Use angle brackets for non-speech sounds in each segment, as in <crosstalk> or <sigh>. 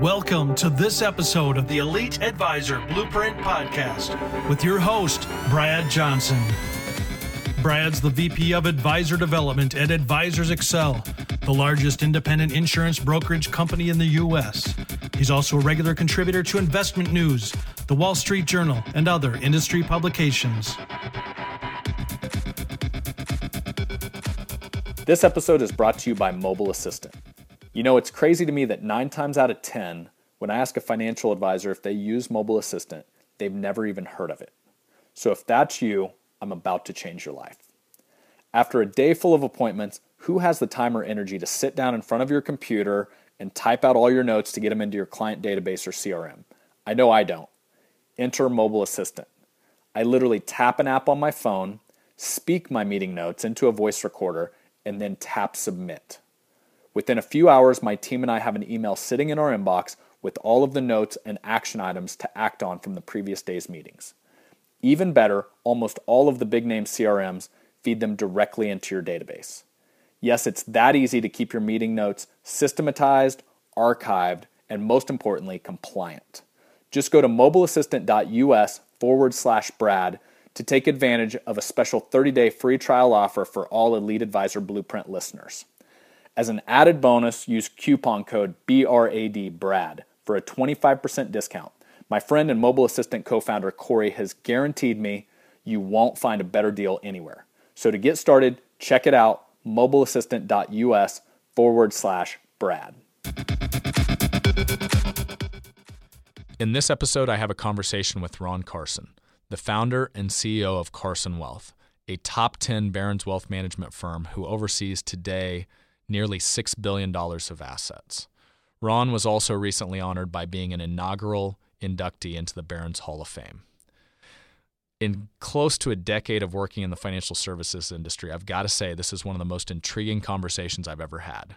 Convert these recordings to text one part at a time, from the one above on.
Welcome to this episode of the Elite Advisor Blueprint Podcast with your host, Brad Johnson. Brad's the VP of Advisor Development at Advisors Excel, the largest independent insurance brokerage company in the U.S. He's also a regular contributor to Investment News, the Wall Street Journal, and other industry publications. This episode is brought to you by Mobile Assistant. You know, it's crazy to me that nine times out of 10, when I ask a financial advisor if they use Mobile Assistant, they've never even heard of it. So if that's you, I'm about to change your life. After a day full of appointments, who has the time or energy to sit down in front of your computer and type out all your notes to get them into your client database or CRM? I know I don't. Enter Mobile Assistant. I literally tap an app on my phone, speak my meeting notes into a voice recorder, and then tap submit. Within a few hours, my team and I have an email sitting in our inbox with all of the notes and action items to act on from the previous day's meetings. Even better, almost all of the big name CRMs feed them directly into your database. Yes, it's that easy to keep your meeting notes systematized, archived, and most importantly, compliant. Just go to mobileassistant.us forward slash Brad to take advantage of a special 30 day free trial offer for all Elite Advisor Blueprint listeners. As an added bonus, use coupon code BRAD BRAD for a 25% discount. My friend and mobile assistant co founder Corey has guaranteed me you won't find a better deal anywhere. So to get started, check it out mobileassistant.us forward slash Brad. In this episode, I have a conversation with Ron Carson, the founder and CEO of Carson Wealth, a top 10 Barron's Wealth Management firm who oversees today nearly $6 billion of assets. Ron was also recently honored by being an inaugural inductee into the Barron's Hall of Fame. In close to a decade of working in the financial services industry, I've got to say this is one of the most intriguing conversations I've ever had.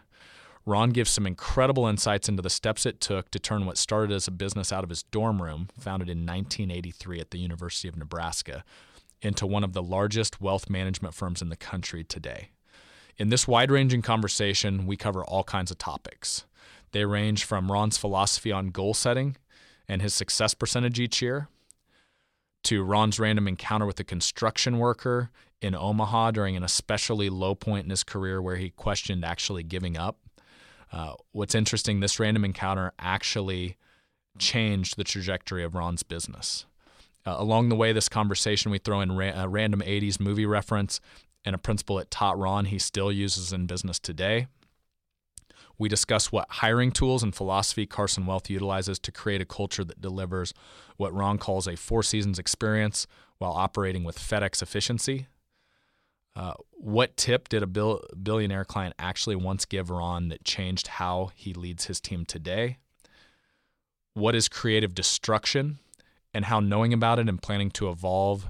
Ron gives some incredible insights into the steps it took to turn what started as a business out of his dorm room, founded in 1983 at the University of Nebraska, into one of the largest wealth management firms in the country today. In this wide ranging conversation, we cover all kinds of topics. They range from Ron's philosophy on goal setting and his success percentage each year, to Ron's random encounter with a construction worker in Omaha during an especially low point in his career where he questioned actually giving up. Uh, what's interesting, this random encounter actually changed the trajectory of Ron's business. Uh, along the way, this conversation, we throw in ra- a random 80s movie reference and a principle it taught Ron he still uses in business today. We discuss what hiring tools and philosophy Carson Wealth utilizes to create a culture that delivers what Ron calls a four seasons experience while operating with FedEx efficiency. Uh, what tip did a bill, billionaire client actually once give Ron that changed how he leads his team today? What is creative destruction and how knowing about it and planning to evolve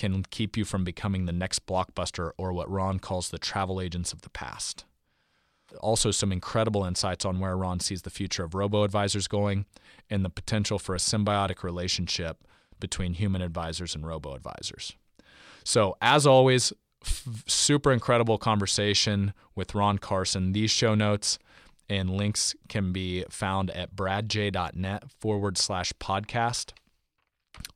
can keep you from becoming the next blockbuster or what Ron calls the travel agents of the past. Also, some incredible insights on where Ron sees the future of robo advisors going and the potential for a symbiotic relationship between human advisors and robo advisors. So, as always, f- super incredible conversation with Ron Carson. These show notes and links can be found at bradj.net forward slash podcast.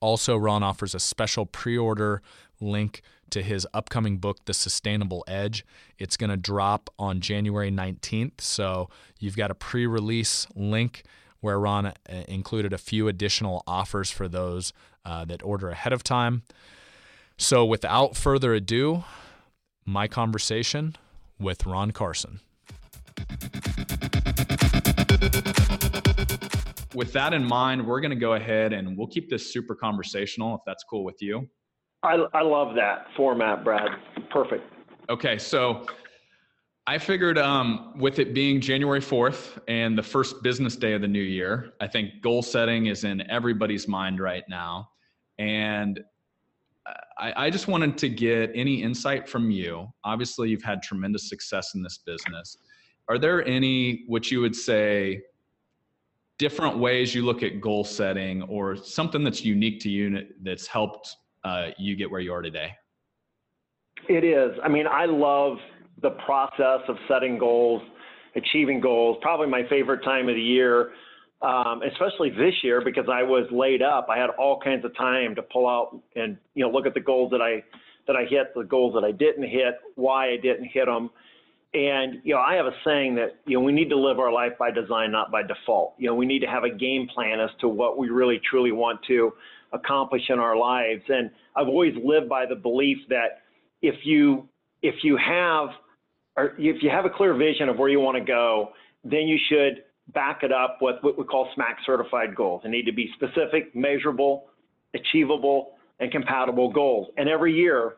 Also, Ron offers a special pre order link to his upcoming book, The Sustainable Edge. It's going to drop on January 19th. So you've got a pre release link where Ron uh, included a few additional offers for those uh, that order ahead of time. So without further ado, my conversation with Ron Carson with that in mind, we're going to go ahead and we'll keep this super conversational if that's cool with you. I, I love that format, Brad. Perfect. Okay, so I figured um, with it being January 4th and the first business day of the new year, I think goal setting is in everybody's mind right now. And I, I just wanted to get any insight from you. Obviously, you've had tremendous success in this business. Are there any, what you would say, different ways you look at goal setting or something that's unique to you that's helped uh, you get where you are today? It is. I mean, I love the process of setting goals, achieving goals. Probably my favorite time of the year. um, especially this year because I was laid up. I had all kinds of time to pull out and you know look at the goals that I that I hit, the goals that I didn't hit, why I didn't hit them. And you know, I have a saying that you know we need to live our life by design, not by default. You know, we need to have a game plan as to what we really truly want to accomplish in our lives. And I've always lived by the belief that if you if you have or if you have a clear vision of where you want to go, then you should back it up with what we call SMAC certified goals. They need to be specific, measurable, achievable, and compatible goals. And every year,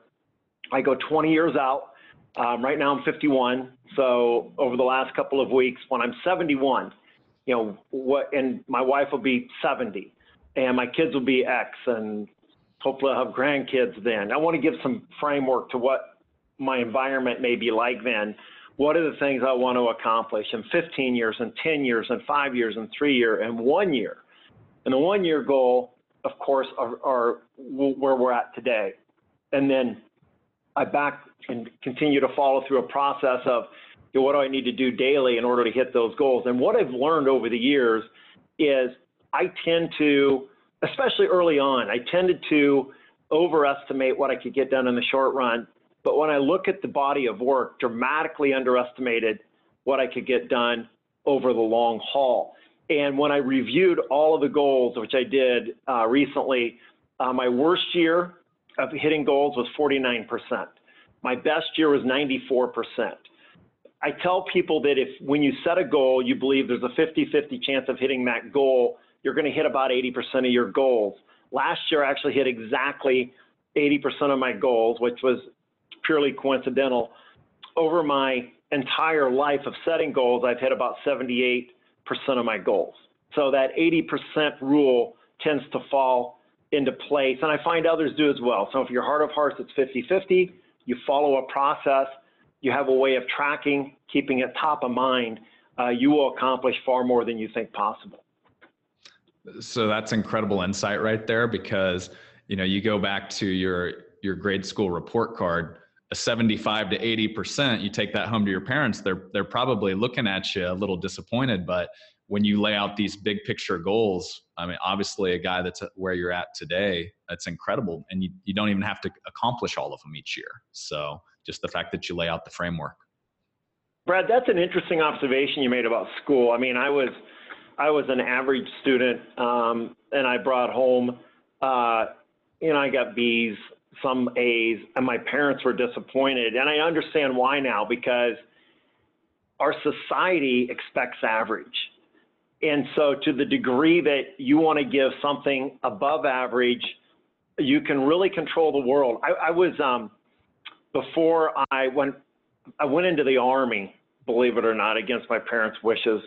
I go 20 years out. Um, right now, I'm 51. So over the last couple of weeks, when I'm 71, you know what, and my wife will be 70, and my kids will be X, and hopefully I'll have grandkids then. I want to give some framework to what my environment may be like then what are the things I want to accomplish in 15 years and 10 years and five years and three years and one year? And the one year goal, of course, are, are where we're at today. And then I back and continue to follow through a process of you know, what do I need to do daily in order to hit those goals. And what I've learned over the years is I tend to, especially early on, I tended to overestimate what I could get done in the short run but when I look at the body of work, dramatically underestimated what I could get done over the long haul. And when I reviewed all of the goals, which I did uh, recently, uh, my worst year of hitting goals was 49%. My best year was 94%. I tell people that if when you set a goal, you believe there's a 50 50 chance of hitting that goal, you're going to hit about 80% of your goals. Last year, I actually hit exactly 80% of my goals, which was purely coincidental. Over my entire life of setting goals, I've hit about 78% of my goals. So that 80% rule tends to fall into place, and I find others do as well. So if your heart of hearts, it's 50 50, you follow a process, you have a way of tracking, keeping it top of mind, uh, you will accomplish far more than you think possible. So that's incredible insight right there because you know you go back to your your grade school report card a 75 to 80 percent you take that home to your parents they're they're probably looking at you a little disappointed but when you lay out these big picture goals i mean obviously a guy that's where you're at today that's incredible and you, you don't even have to accomplish all of them each year so just the fact that you lay out the framework brad that's an interesting observation you made about school i mean i was i was an average student um, and i brought home uh, you know i got b's some A's, and my parents were disappointed. And I understand why now because our society expects average. And so, to the degree that you want to give something above average, you can really control the world. I, I was um, before I went, I went into the army, believe it or not, against my parents' wishes,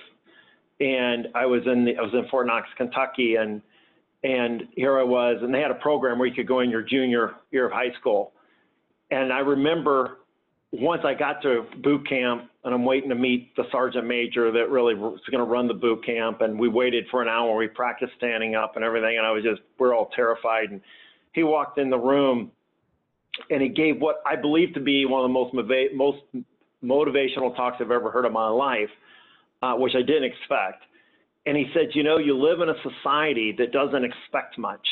and I was in the, I was in Fort Knox, Kentucky, and and here I was, and they had a program where you could go in your junior year of high school. And I remember once I got to boot camp, and I'm waiting to meet the sergeant major that really was going to run the boot camp, and we waited for an hour. We practiced standing up and everything, and I was just, we're all terrified. And he walked in the room, and he gave what I believe to be one of the most most motivational talks I've ever heard in my life, uh, which I didn't expect. And he said, you know, you live in a society that doesn't expect much.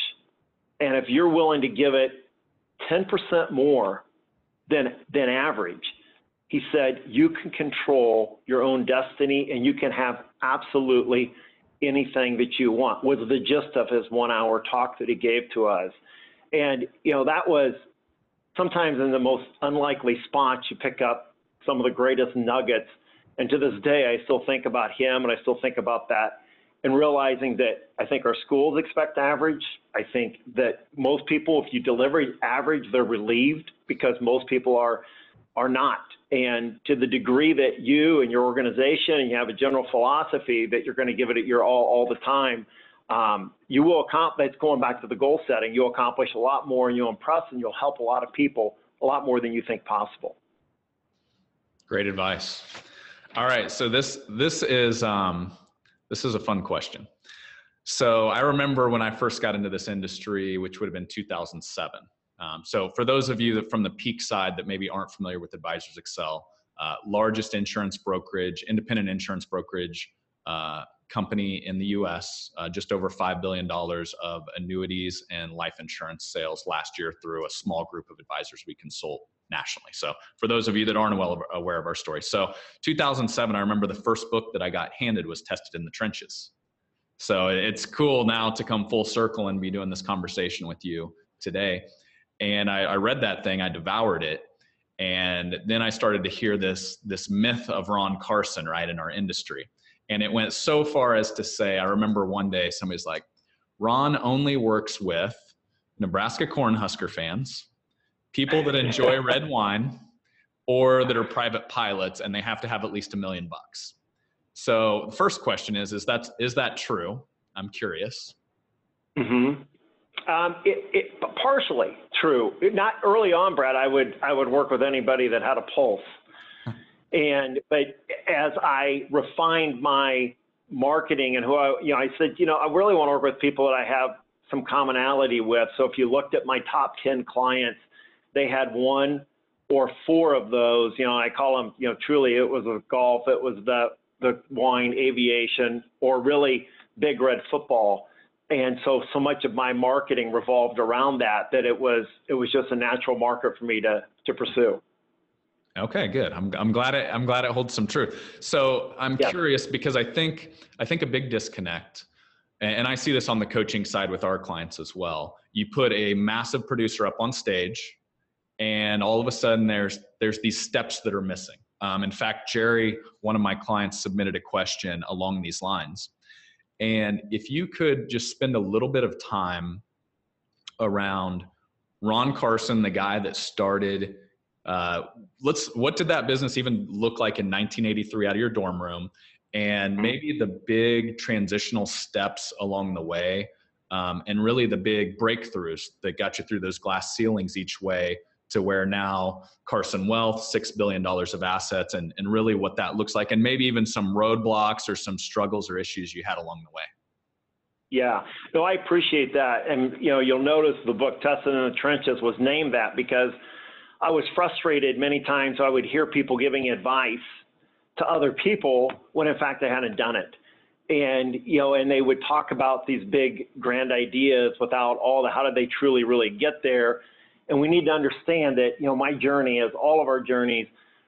And if you're willing to give it 10% more than, than average, he said, you can control your own destiny and you can have absolutely anything that you want, was the gist of his one hour talk that he gave to us. And, you know, that was sometimes in the most unlikely spots, you pick up some of the greatest nuggets and to this day, I still think about him and I still think about that and realizing that I think our schools expect average. I think that most people, if you deliver average, they're relieved because most people are are not. And to the degree that you and your organization and you have a general philosophy that you're going to give it your all all the time, um, you will accomplish. Going back to the goal setting. You'll accomplish a lot more, and you'll impress, and you'll help a lot of people a lot more than you think possible. Great advice. All right, so this this is um, this is a fun question. So I remember when I first got into this industry, which would have been 2007. Um, so for those of you that from the peak side that maybe aren't familiar with Advisors Excel, uh, largest insurance brokerage, independent insurance brokerage uh, company in the US, uh, just over $5 billion of annuities and life insurance sales last year through a small group of advisors we consult nationally. So, for those of you that aren't well aware of our story, so 2007, I remember the first book that I got handed was Tested in the Trenches. So, it's cool now to come full circle and be doing this conversation with you today. And I, I read that thing, I devoured it. And then I started to hear this, this myth of Ron Carson, right, in our industry and it went so far as to say, I remember one day somebody's like, Ron only works with Nebraska Cornhusker fans, people that enjoy red wine, or that are private pilots and they have to have at least a million bucks. So the first question is, is that, is that true? I'm curious. Mm-hmm. Um, it, it, partially true. Not early on, Brad. I would I would work with anybody that had a pulse. <laughs> And but as I refined my marketing and who I, you know, I said, you know, I really want to work with people that I have some commonality with. So if you looked at my top 10 clients, they had one or four of those. You know, I call them, you know, truly it was the golf, it was the the wine, aviation, or really big red football. And so so much of my marketing revolved around that that it was it was just a natural market for me to to pursue. Okay, good. I'm, I'm glad it I'm glad it holds some truth. So I'm yeah. curious because I think I think a big disconnect, and I see this on the coaching side with our clients as well. You put a massive producer up on stage, and all of a sudden there's there's these steps that are missing. Um, in fact, Jerry, one of my clients, submitted a question along these lines, and if you could just spend a little bit of time around Ron Carson, the guy that started uh, let's what did that business even look like in 1983 out of your dorm room and mm-hmm. maybe the big transitional steps along the way um, and really the big breakthroughs that got you through those glass ceilings each way to where now Carson Wealth, $6 billion of assets, and, and really what that looks like, and maybe even some roadblocks or some struggles or issues you had along the way. Yeah, no, I appreciate that. And, you know, you'll notice the book Tested in the Trenches was named that because – I was frustrated many times. I would hear people giving advice to other people when in fact they hadn't done it. And, you know, and they would talk about these big grand ideas without all the how did they truly really get there. And we need to understand that, you know, my journey, as all of our journeys,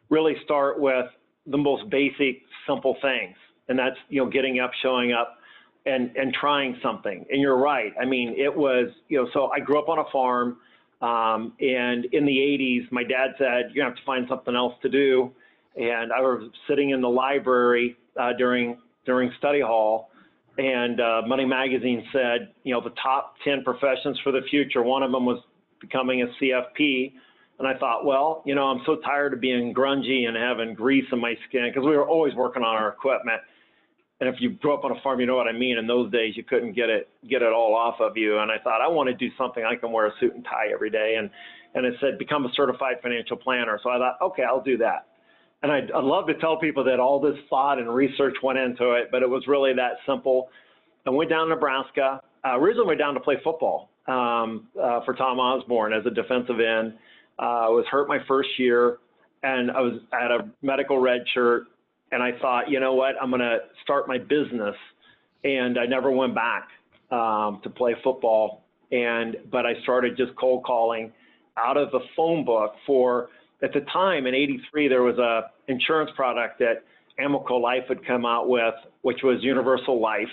really start with the most basic, simple things. And that's, you know, getting up, showing up, and and trying something. And you're right. I mean, it was, you know, so I grew up on a farm. Um, and in the 80s, my dad said, you have to find something else to do. And I was sitting in the library uh, during, during study hall, and uh, Money Magazine said, you know, the top 10 professions for the future. One of them was becoming a CFP. And I thought, well, you know, I'm so tired of being grungy and having grease in my skin because we were always working on our equipment and if you grew up on a farm, you know what I mean. In those days, you couldn't get it get it all off of you. And I thought I want to do something I can wear a suit and tie every day. And and it said become a certified financial planner. So I thought, okay, I'll do that. And I'd, I'd love to tell people that all this thought and research went into it, but it was really that simple. I went down to Nebraska. Uh, originally went down to play football um, uh, for Tom Osborne as a defensive end. Uh, I was hurt my first year, and I was at a medical red shirt and I thought, you know what, I'm going to start my business. And I never went back um, to play football. And but I started just cold calling out of the phone book for at the time in '83 there was a insurance product that Amico Life had come out with, which was Universal Life,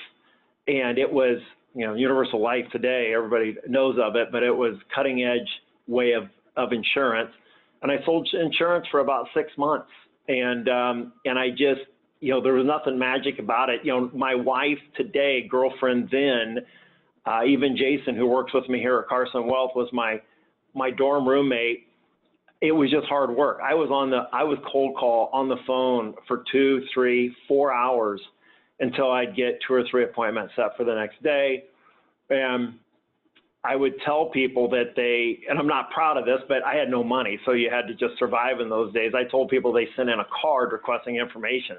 and it was you know Universal Life today everybody knows of it, but it was cutting edge way of of insurance. And I sold insurance for about six months and um, and I just you know there was nothing magic about it. You know, my wife today, girlfriend then, uh, even Jason, who works with me here at Carson Wealth, was my my dorm roommate. It was just hard work. I was on the I was cold call on the phone for two, three, four hours until I'd get two or three appointments set for the next day. And I would tell people that they, and I'm not proud of this, but I had no money, so you had to just survive in those days. I told people they sent in a card requesting information,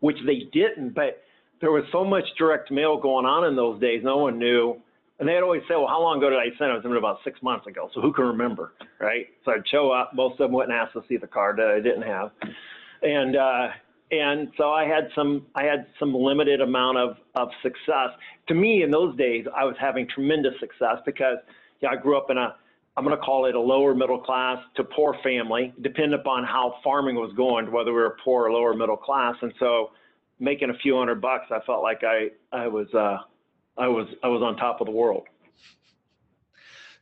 which they didn't, but there was so much direct mail going on in those days, no one knew. And they'd always say, well, how long ago did I send it? I sent it about six months ago, so who can remember, right? So I'd show up, most of them wouldn't ask to see the card that I didn't have. And, uh, and so I had some I had some limited amount of of success. To me, in those days, I was having tremendous success because yeah, I grew up in a I'm going to call it a lower middle class to poor family, depending upon how farming was going, whether we were poor or lower middle class. And so, making a few hundred bucks, I felt like I I was uh, I was I was on top of the world.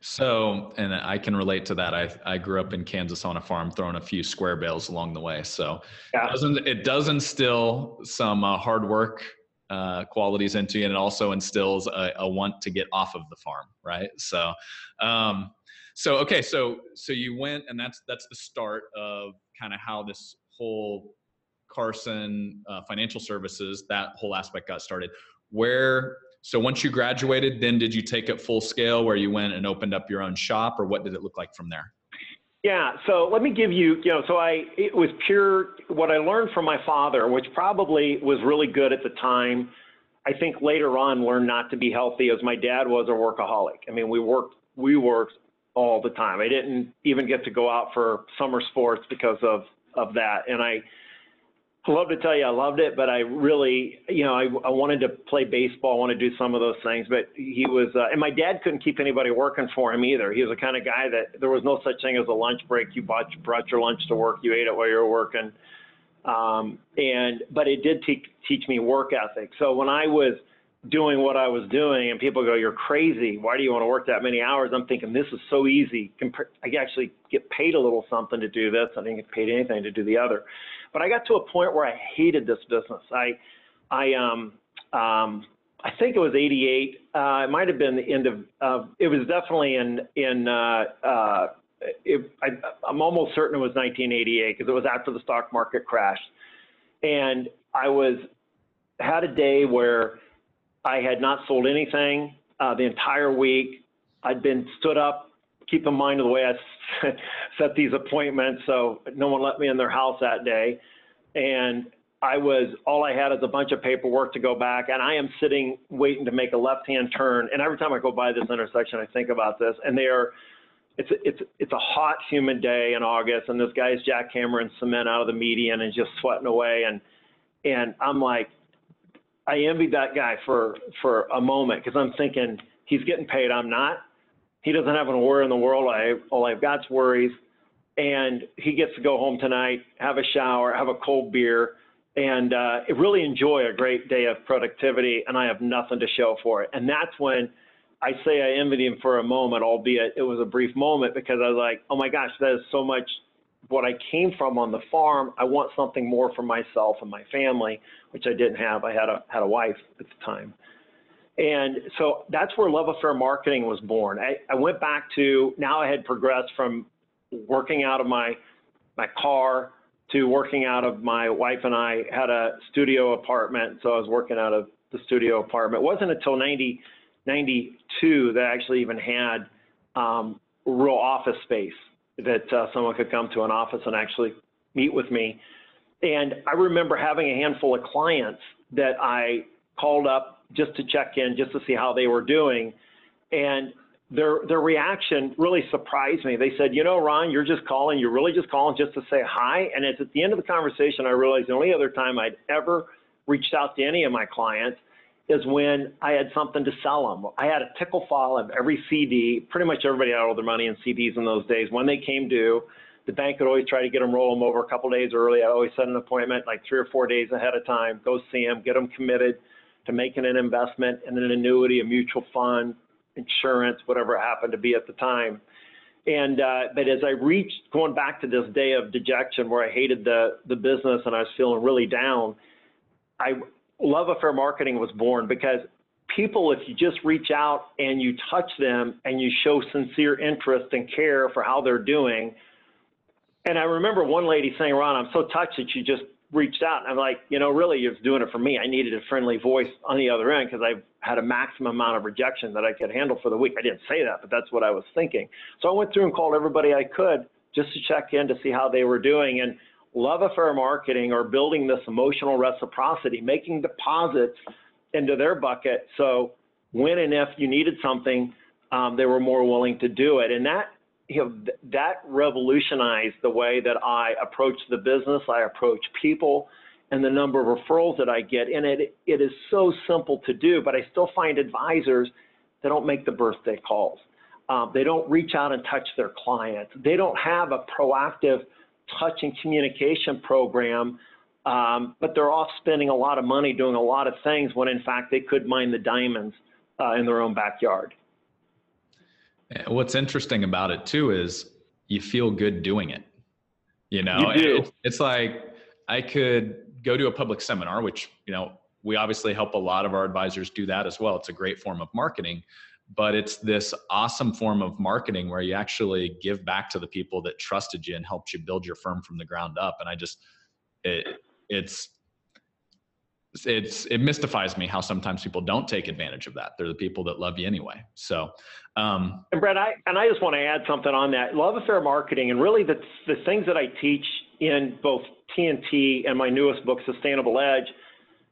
So, and I can relate to that. I I grew up in Kansas on a farm, throwing a few square bales along the way. So, yeah. it doesn't it does instill some uh, hard work uh, qualities into you, and it also instills a, a, want to get off of the farm, right? So, um, so okay, so so you went, and that's that's the start of kind of how this whole Carson uh, Financial Services that whole aspect got started. Where so once you graduated, then did you take it full scale where you went and opened up your own shop, or what did it look like from there? Yeah, so let me give you, you know, so I, it was pure, what I learned from my father, which probably was really good at the time. I think later on learned not to be healthy as my dad was a workaholic. I mean, we worked, we worked all the time. I didn't even get to go out for summer sports because of, of that. And I, love to tell you I loved it, but I really, you know, I, I wanted to play baseball, I want to do some of those things, but he was, uh, and my dad couldn't keep anybody working for him either. He was the kind of guy that there was no such thing as a lunch break. You bought, brought your lunch to work, you ate it while you were working. Um, and, but it did te- teach me work ethic. So when I was doing what I was doing and people go, you're crazy. Why do you want to work that many hours? I'm thinking this is so easy. I actually get paid a little something to do this. I didn't get paid anything to do the other. But I got to a point where I hated this business. I, I, um, um, I think it was 88. Uh, it might have been the end of, uh, it was definitely in, in, uh, uh, it, I, I'm almost certain it was 1988 because it was after the stock market crashed. And I was, had a day where I had not sold anything uh, the entire week. I'd been stood up keep in mind the way I <laughs> set these appointments. So no one let me in their house that day. And I was, all I had is a bunch of paperwork to go back. And I am sitting waiting to make a left hand turn. And every time I go by this intersection, I think about this. And they are, it's, it's, it's a hot, humid day in August. And this guy's jackhammering cement out of the median and just sweating away. And, and I'm like, I envied that guy for, for a moment because I'm thinking he's getting paid. I'm not he doesn't have a worry in the world. I all I've got's worries, and he gets to go home tonight, have a shower, have a cold beer, and uh, really enjoy a great day of productivity. And I have nothing to show for it. And that's when I say I envied him for a moment, albeit it was a brief moment, because I was like, oh my gosh, that is so much what I came from on the farm. I want something more for myself and my family, which I didn't have. I had a had a wife at the time. And so that's where Love Affair Marketing was born. I, I went back to now I had progressed from working out of my my car to working out of my wife and I had a studio apartment. So I was working out of the studio apartment. It wasn't until 90, 92 that I actually even had um, real office space that uh, someone could come to an office and actually meet with me. And I remember having a handful of clients that I called up just to check in, just to see how they were doing. And their their reaction really surprised me. They said, "You know, Ron, you're just calling. You're really just calling just to say hi." And it's at the end of the conversation I realized the only other time I'd ever reached out to any of my clients is when I had something to sell them. I had a tickle file of every CD. Pretty much everybody had all their money in CDs in those days. When they came due, the bank would always try to get them roll them over a couple days early. I always set an appointment like three or four days ahead of time. Go see them, get them committed to making an investment in an annuity, a mutual fund, insurance, whatever it happened to be at the time. And uh, but as I reached going back to this day of dejection where I hated the the business and I was feeling really down, I love affair marketing was born because people, if you just reach out and you touch them and you show sincere interest and care for how they're doing. And I remember one lady saying, Ron, I'm so touched that you just reached out and I'm like, you know, really, you're doing it for me. I needed a friendly voice on the other end because I had a maximum amount of rejection that I could handle for the week. I didn't say that, but that's what I was thinking. So I went through and called everybody I could just to check in to see how they were doing. And love affair marketing or building this emotional reciprocity, making deposits into their bucket. So when and if you needed something, um, they were more willing to do it. And that you know, th- that revolutionized the way that I approach the business, I approach people, and the number of referrals that I get. And it, it is so simple to do, but I still find advisors that don't make the birthday calls. Um, they don't reach out and touch their clients. They don't have a proactive touch and communication program, um, but they're off spending a lot of money doing a lot of things when in fact they could mine the diamonds uh, in their own backyard. What's interesting about it too is you feel good doing it. You know, you do. It's, it's like I could go to a public seminar, which, you know, we obviously help a lot of our advisors do that as well. It's a great form of marketing, but it's this awesome form of marketing where you actually give back to the people that trusted you and helped you build your firm from the ground up. And I just, it, it's, it's it mystifies me how sometimes people don't take advantage of that. They're the people that love you anyway. So, um, and Brett, I and I just want to add something on that. Love affair marketing, and really the the things that I teach in both TNT and my newest book, Sustainable Edge.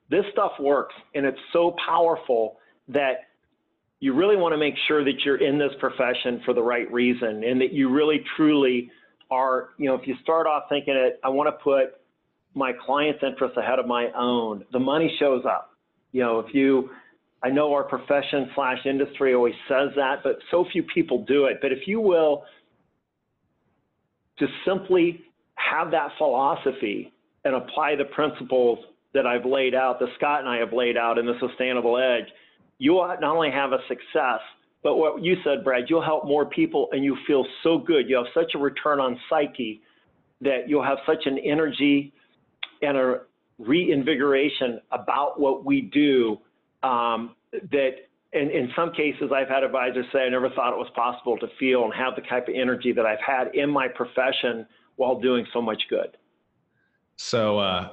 This stuff works, and it's so powerful that you really want to make sure that you're in this profession for the right reason, and that you really truly are. You know, if you start off thinking it, I want to put my client's interests ahead of my own, the money shows up. You know, if you, I know our profession slash industry always says that, but so few people do it. But if you will just simply have that philosophy and apply the principles that I've laid out, that Scott and I have laid out in the Sustainable Edge, you will not only have a success, but what you said, Brad, you'll help more people and you feel so good. You have such a return on psyche that you'll have such an energy and a reinvigoration about what we do um, that in, in some cases I've had advisors say I never thought it was possible to feel and have the type of energy that I've had in my profession while doing so much good. So uh,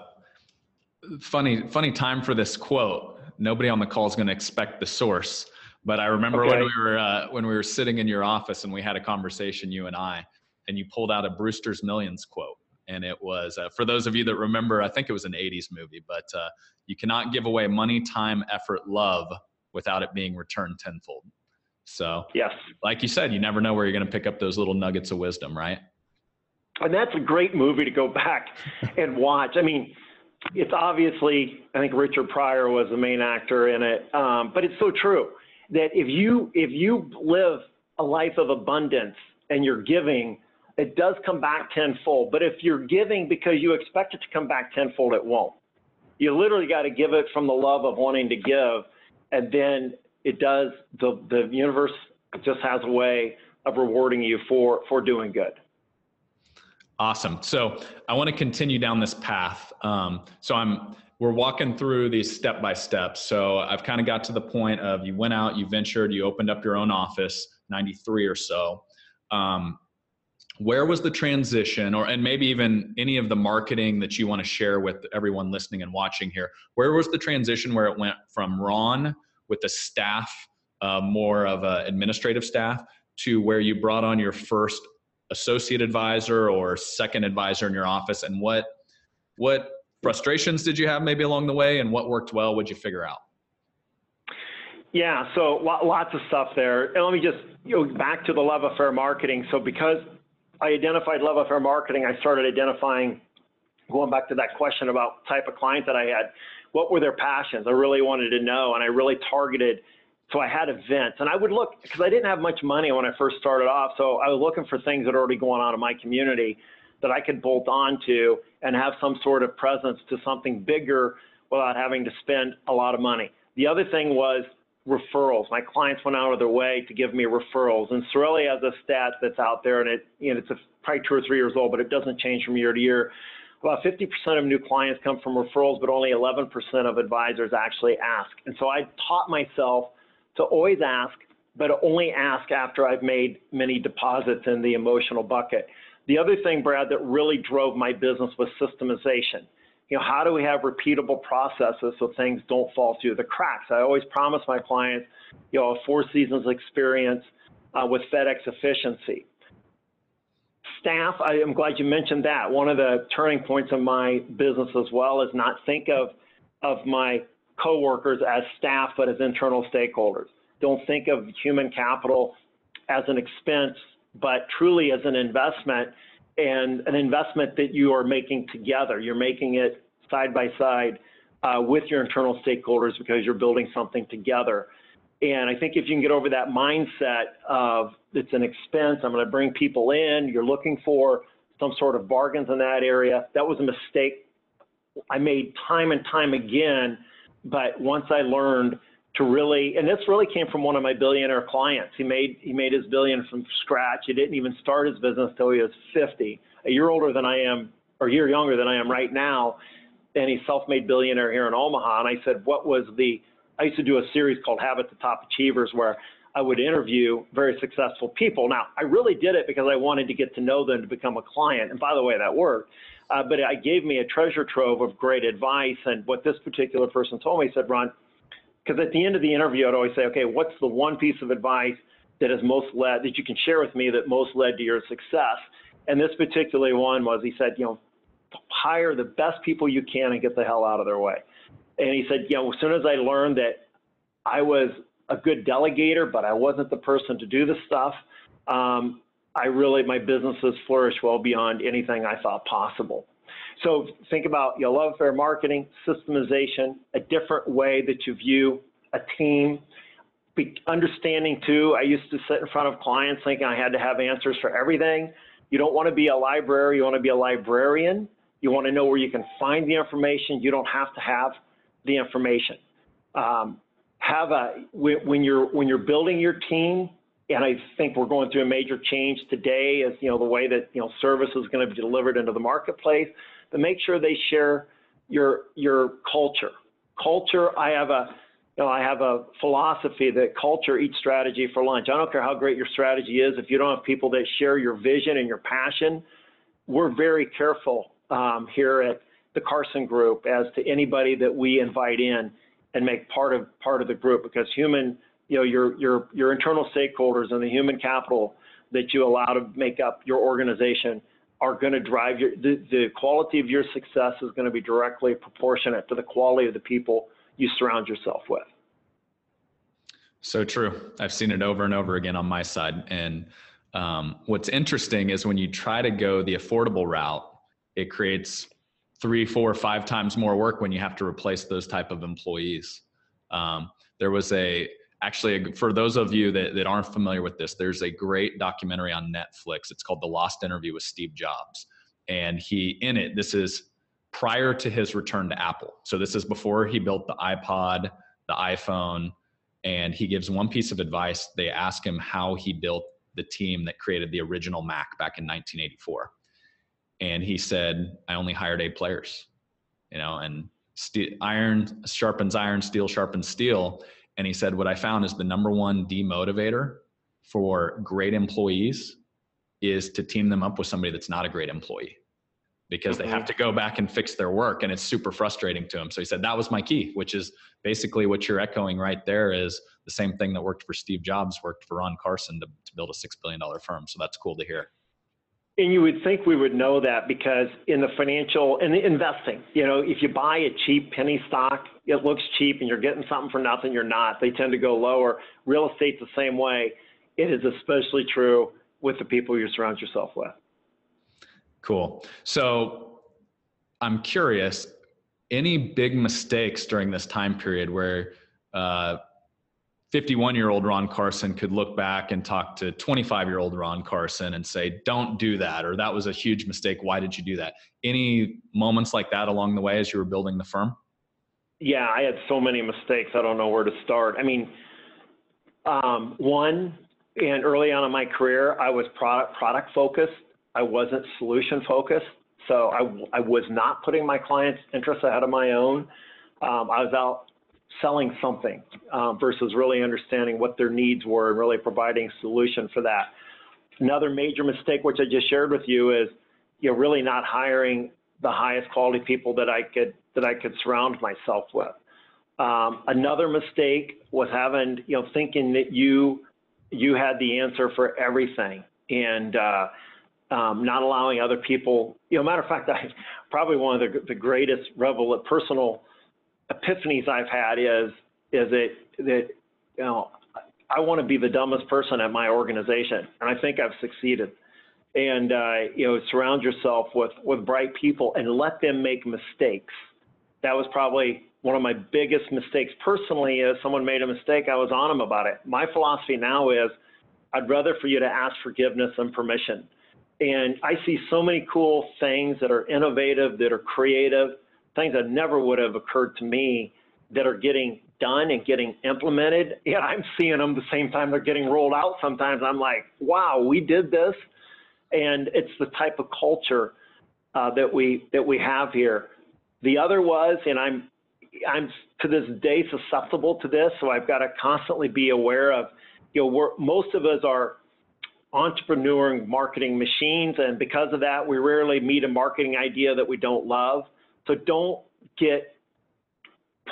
funny, funny time for this quote. Nobody on the call is going to expect the source, but I remember okay. when we were uh, when we were sitting in your office and we had a conversation, you and I, and you pulled out a Brewster's Millions quote. And it was uh, for those of you that remember i think it was an 80s movie but uh, you cannot give away money time effort love without it being returned tenfold. So yes. like you said you never know where you're going to pick up those little nuggets of wisdom right? And that's a great movie to go back and watch. I mean it's obviously i think richard pryor was the main actor in it um, but it's so true that if you if you live a life of abundance and you're giving it does come back tenfold. But if you're giving because you expect it to come back tenfold, it won't. You literally got to give it from the love of wanting to give, and then it does. The the universe just has a way of rewarding you for for doing good. Awesome. So I want to continue down this path. Um, so I'm we're walking through these step by step. So I've kind of got to the point of you went out, you ventured, you opened up your own office, 93 or so. Um, where was the transition or and maybe even any of the marketing that you want to share with everyone listening and watching here where was the transition where it went from ron with the staff uh, more of an administrative staff to where you brought on your first associate advisor or second advisor in your office and what what frustrations did you have maybe along the way and what worked well would you figure out yeah so lots of stuff there and let me just go back to the love affair marketing so because I identified love affair marketing. I started identifying, going back to that question about type of client that I had, what were their passions? I really wanted to know, and I really targeted. So I had events, and I would look because I didn't have much money when I first started off. So I was looking for things that are already going on in my community that I could bolt on to and have some sort of presence to something bigger without having to spend a lot of money. The other thing was referrals. My clients went out of their way to give me referrals. And Cerulli has a stat that's out there, and it you know it's a, probably two or three years old, but it doesn't change from year to year. About 50% of new clients come from referrals, but only 11% of advisors actually ask. And so I taught myself to always ask, but only ask after I've made many deposits in the emotional bucket. The other thing, Brad, that really drove my business was systemization you know, how do we have repeatable processes so things don't fall through the cracks? I always promise my clients, you know, a four seasons experience uh, with FedEx efficiency. Staff, I am glad you mentioned that. One of the turning points of my business as well is not think of, of my coworkers as staff, but as internal stakeholders. Don't think of human capital as an expense, but truly as an investment and an investment that you are making together. You're making it side by side uh, with your internal stakeholders because you're building something together. And I think if you can get over that mindset of it's an expense, I'm going to bring people in, you're looking for some sort of bargains in that area. That was a mistake I made time and time again. But once I learned to really, and this really came from one of my billionaire clients. He made he made his billion from scratch. He didn't even start his business till he was 50, a year older than I am, or a year younger than I am right now. And he's self-made billionaire here in Omaha. And I said, what was the? I used to do a series called Habit the Top Achievers, where I would interview very successful people. Now, I really did it because I wanted to get to know them to become a client. And by the way, that worked. Uh, but it gave me a treasure trove of great advice. And what this particular person told me, said, Ron, because at the end of the interview, I'd always say, okay, what's the one piece of advice that has most led, that you can share with me that most led to your success? And this particular one was, he said, you know, hire the best people you can and get the hell out of their way. And he said, you know, as soon as I learned that I was a good delegator, but I wasn't the person to do the stuff. Um, I really, my businesses flourish well beyond anything I thought possible. So think about your love affair marketing, systemization, a different way that you view a team. Understanding too, I used to sit in front of clients thinking I had to have answers for everything. You don't want to be a library, you want to be a librarian. You want to know where you can find the information. You don't have to have the information. Um, have a when you're when you're building your team and I think we're going through a major change today as you know the way that you know service is going to be delivered into the marketplace. But make sure they share your your culture. Culture I have a you know I have a philosophy that culture eats strategy for lunch. I don't care how great your strategy is if you don't have people that share your vision and your passion we're very careful um, here at the Carson Group as to anybody that we invite in and make part of part of the group because human, you know, your your your internal stakeholders and the human capital that you allow to make up your organization are going to drive your the, the quality of your success is going to be directly proportionate to the quality of the people you surround yourself with. So true. I've seen it over and over again on my side. And um, what's interesting is when you try to go the affordable route, it creates three, four, five times more work when you have to replace those type of employees. Um, there was a actually for those of you that, that aren't familiar with this, there's a great documentary on Netflix. It's called The Lost Interview with Steve Jobs, and he in it. This is prior to his return to Apple. So this is before he built the iPod, the iPhone, and he gives one piece of advice. They ask him how he built the team that created the original Mac back in 1984 and he said, "I only hired eight players," you know, and steel, iron sharpens iron, steel sharpens steel. And he said, "What I found is the number one demotivator for great employees is to team them up with somebody that's not a great employee." because they have mm-hmm. to go back and fix their work and it's super frustrating to them. So he said that was my key, which is basically what you're echoing right there is the same thing that worked for Steve Jobs worked for Ron Carson to, to build a $6 billion firm. So that's cool to hear. And you would think we would know that because in the financial and investing, you know, if you buy a cheap penny stock, it looks cheap and you're getting something for nothing, you're not. They tend to go lower. Real estate's the same way. It is especially true with the people you surround yourself with. Cool. So I'm curious, any big mistakes during this time period where uh, 51 year old Ron Carson could look back and talk to 25 year old Ron Carson and say, don't do that, or that was a huge mistake. Why did you do that? Any moments like that along the way as you were building the firm? Yeah, I had so many mistakes. I don't know where to start. I mean, um, one, and early on in my career, I was product product focused. I wasn't solution focused. So I, I was not putting my clients' interests ahead of my own. Um, I was out selling something um, versus really understanding what their needs were and really providing a solution for that. Another major mistake, which I just shared with you, is you're really not hiring the highest quality people that I could that I could surround myself with. Um, another mistake was having you know thinking that you you had the answer for everything and uh, um, not allowing other people. You know, matter of fact, <laughs> I probably one of the, the greatest revel personal epiphanies I've had is is that that you know I want to be the dumbest person at my organization, and I think I've succeeded. And uh, you know, surround yourself with with bright people and let them make mistakes. that was probably one of my biggest mistakes personally is someone made a mistake, I was on them about it. My philosophy now is I'd rather for you to ask forgiveness than permission. And I see so many cool things that are innovative, that are creative, things that never would have occurred to me that are getting done and getting implemented. Yeah, I'm seeing them the same time they're getting rolled out. Sometimes I'm like, wow, we did this. And it's the type of culture uh, that we that we have here. The other was, and I'm I'm to this day susceptible to this, so I've got to constantly be aware of, you know, we're, most of us are entrepreneur marketing machines, and because of that, we rarely meet a marketing idea that we don't love. So don't get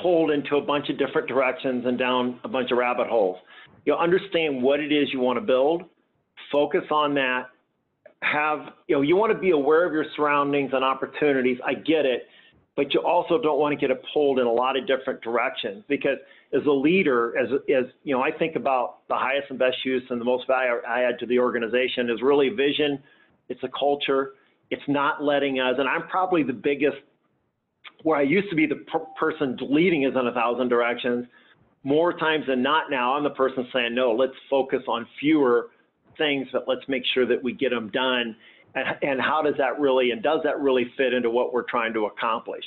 pulled into a bunch of different directions and down a bunch of rabbit holes. You know, understand what it is you want to build, focus on that. Have you know you want to be aware of your surroundings and opportunities. I get it, but you also don't want to get pulled in a lot of different directions because as a leader, as as you know, I think about the highest and best use and the most value I add to the organization is really vision. It's a culture. It's not letting us, and I'm probably the biggest where I used to be the per person leading us in a thousand directions, more times than not now, I'm the person saying, no, let's focus on fewer things, but let's make sure that we get them done. And, and how does that really, and does that really fit into what we're trying to accomplish?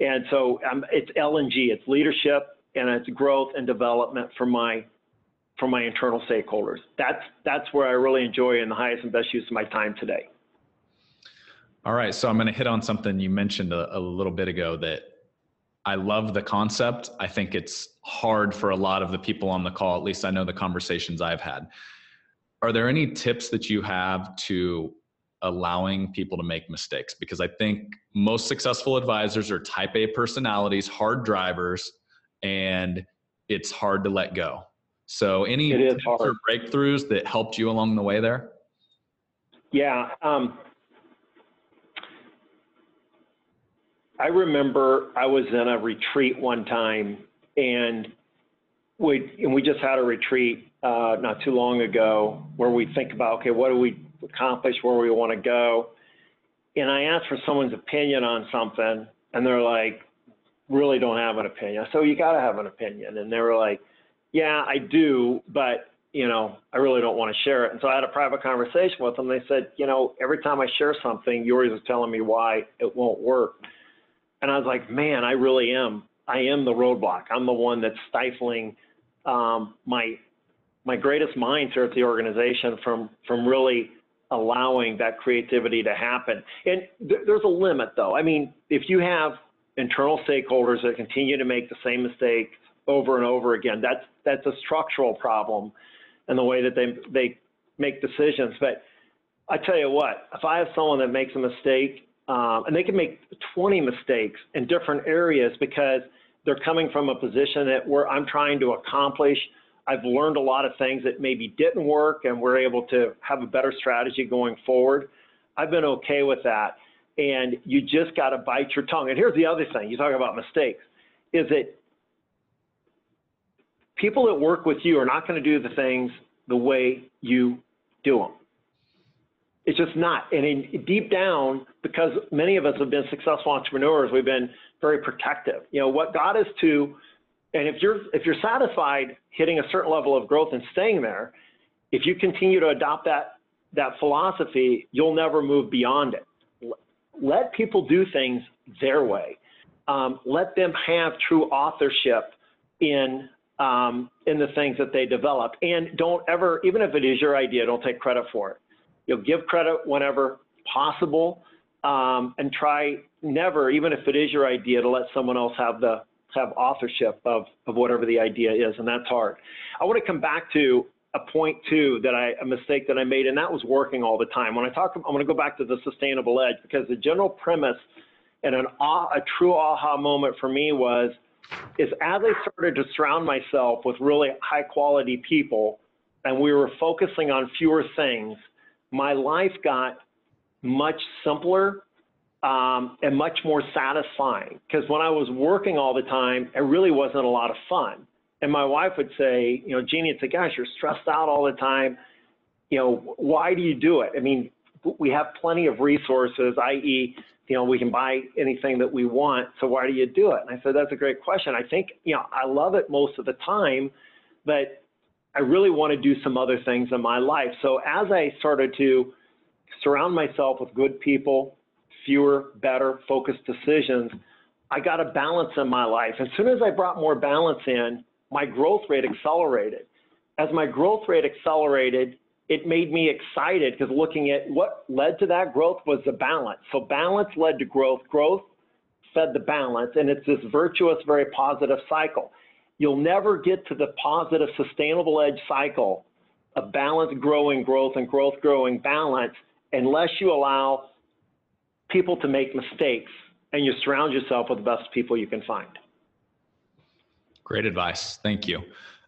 And so um, it's L&G, it's leadership and it's growth and development for my for my internal stakeholders. That's that's where I really enjoy and the highest and best use of my time today. All right. So I'm going to hit on something you mentioned a, a, little bit ago that I love the concept. I think it's hard for a lot of the people on the call, at least I know the conversations I've had. Are there any tips that you have to allowing people to make mistakes? Because I think most successful advisors are type A personalities, hard drivers, and it's hard to let go. So, any tips or breakthroughs that helped you along the way there? Yeah. Um, I remember I was in a retreat one time, and we and we just had a retreat uh, not too long ago where we think about okay, what do we accomplish, where we want to go, and I asked for someone's opinion on something, and they're like, really don't have an opinion. So you got to have an opinion, and they were like, yeah, I do, but you know, I really don't want to share it. And so I had a private conversation with them. They said, you know, every time I share something, yours is telling me why it won't work. And I was like, man, I really am. I am the roadblock. I'm the one that's stifling um, my my greatest minds here at the organization from from really allowing that creativity to happen. And th- there's a limit, though. I mean, if you have internal stakeholders that continue to make the same mistake over and over again, that's that's a structural problem in the way that they they make decisions. But I tell you what, if I have someone that makes a mistake um, and they can make 20 mistakes in different areas because they're coming from a position that where I'm trying to accomplish. I've learned a lot of things that maybe didn't work, and we're able to have a better strategy going forward. I've been okay with that. And you just got to bite your tongue. And here's the other thing you talk about mistakes is that people that work with you are not going to do the things the way you do them. It's just not. And in, deep down, because many of us have been successful entrepreneurs, we've been very protective. You know, what got us to, and if you're if you're satisfied hitting a certain level of growth and staying there, if you continue to adopt that that philosophy, you'll never move beyond it. Let people do things their way. Um, let them have true authorship in um, in the things that they develop, and don't ever, even if it is your idea, don't take credit for it. You'll give credit whenever possible, um, and try never, even if it is your idea, to let someone else have the have authorship of of whatever the idea is, and that's hard. I want to come back to a point too that I a mistake that I made, and that was working all the time. When I talk, I'm going to go back to the sustainable edge because the general premise and an a true aha moment for me was is as I started to surround myself with really high quality people, and we were focusing on fewer things my life got much simpler um, and much more satisfying. Because when I was working all the time, it really wasn't a lot of fun. And my wife would say, you know, Jeannie, it's like, gosh, you're stressed out all the time. You know, why do you do it? I mean, we have plenty of resources, i.e., you know, we can buy anything that we want. So why do you do it? And I said, that's a great question. I think, you know, I love it most of the time, but I really want to do some other things in my life. So as I started to surround myself with good people, fewer, better, focused decisions, I got a balance in my life. As soon as I brought more balance in, my growth rate accelerated. As my growth rate accelerated, it made me excited because looking at what led to that growth was the balance. So balance led to growth. Growth fed the balance, and it's this virtuous, very positive cycle. You'll never get to the positive, sustainable edge cycle of balance, growing, growth, and growth, growing, balance unless you allow people to make mistakes and you surround yourself with the best people you can find. Great advice. Thank you.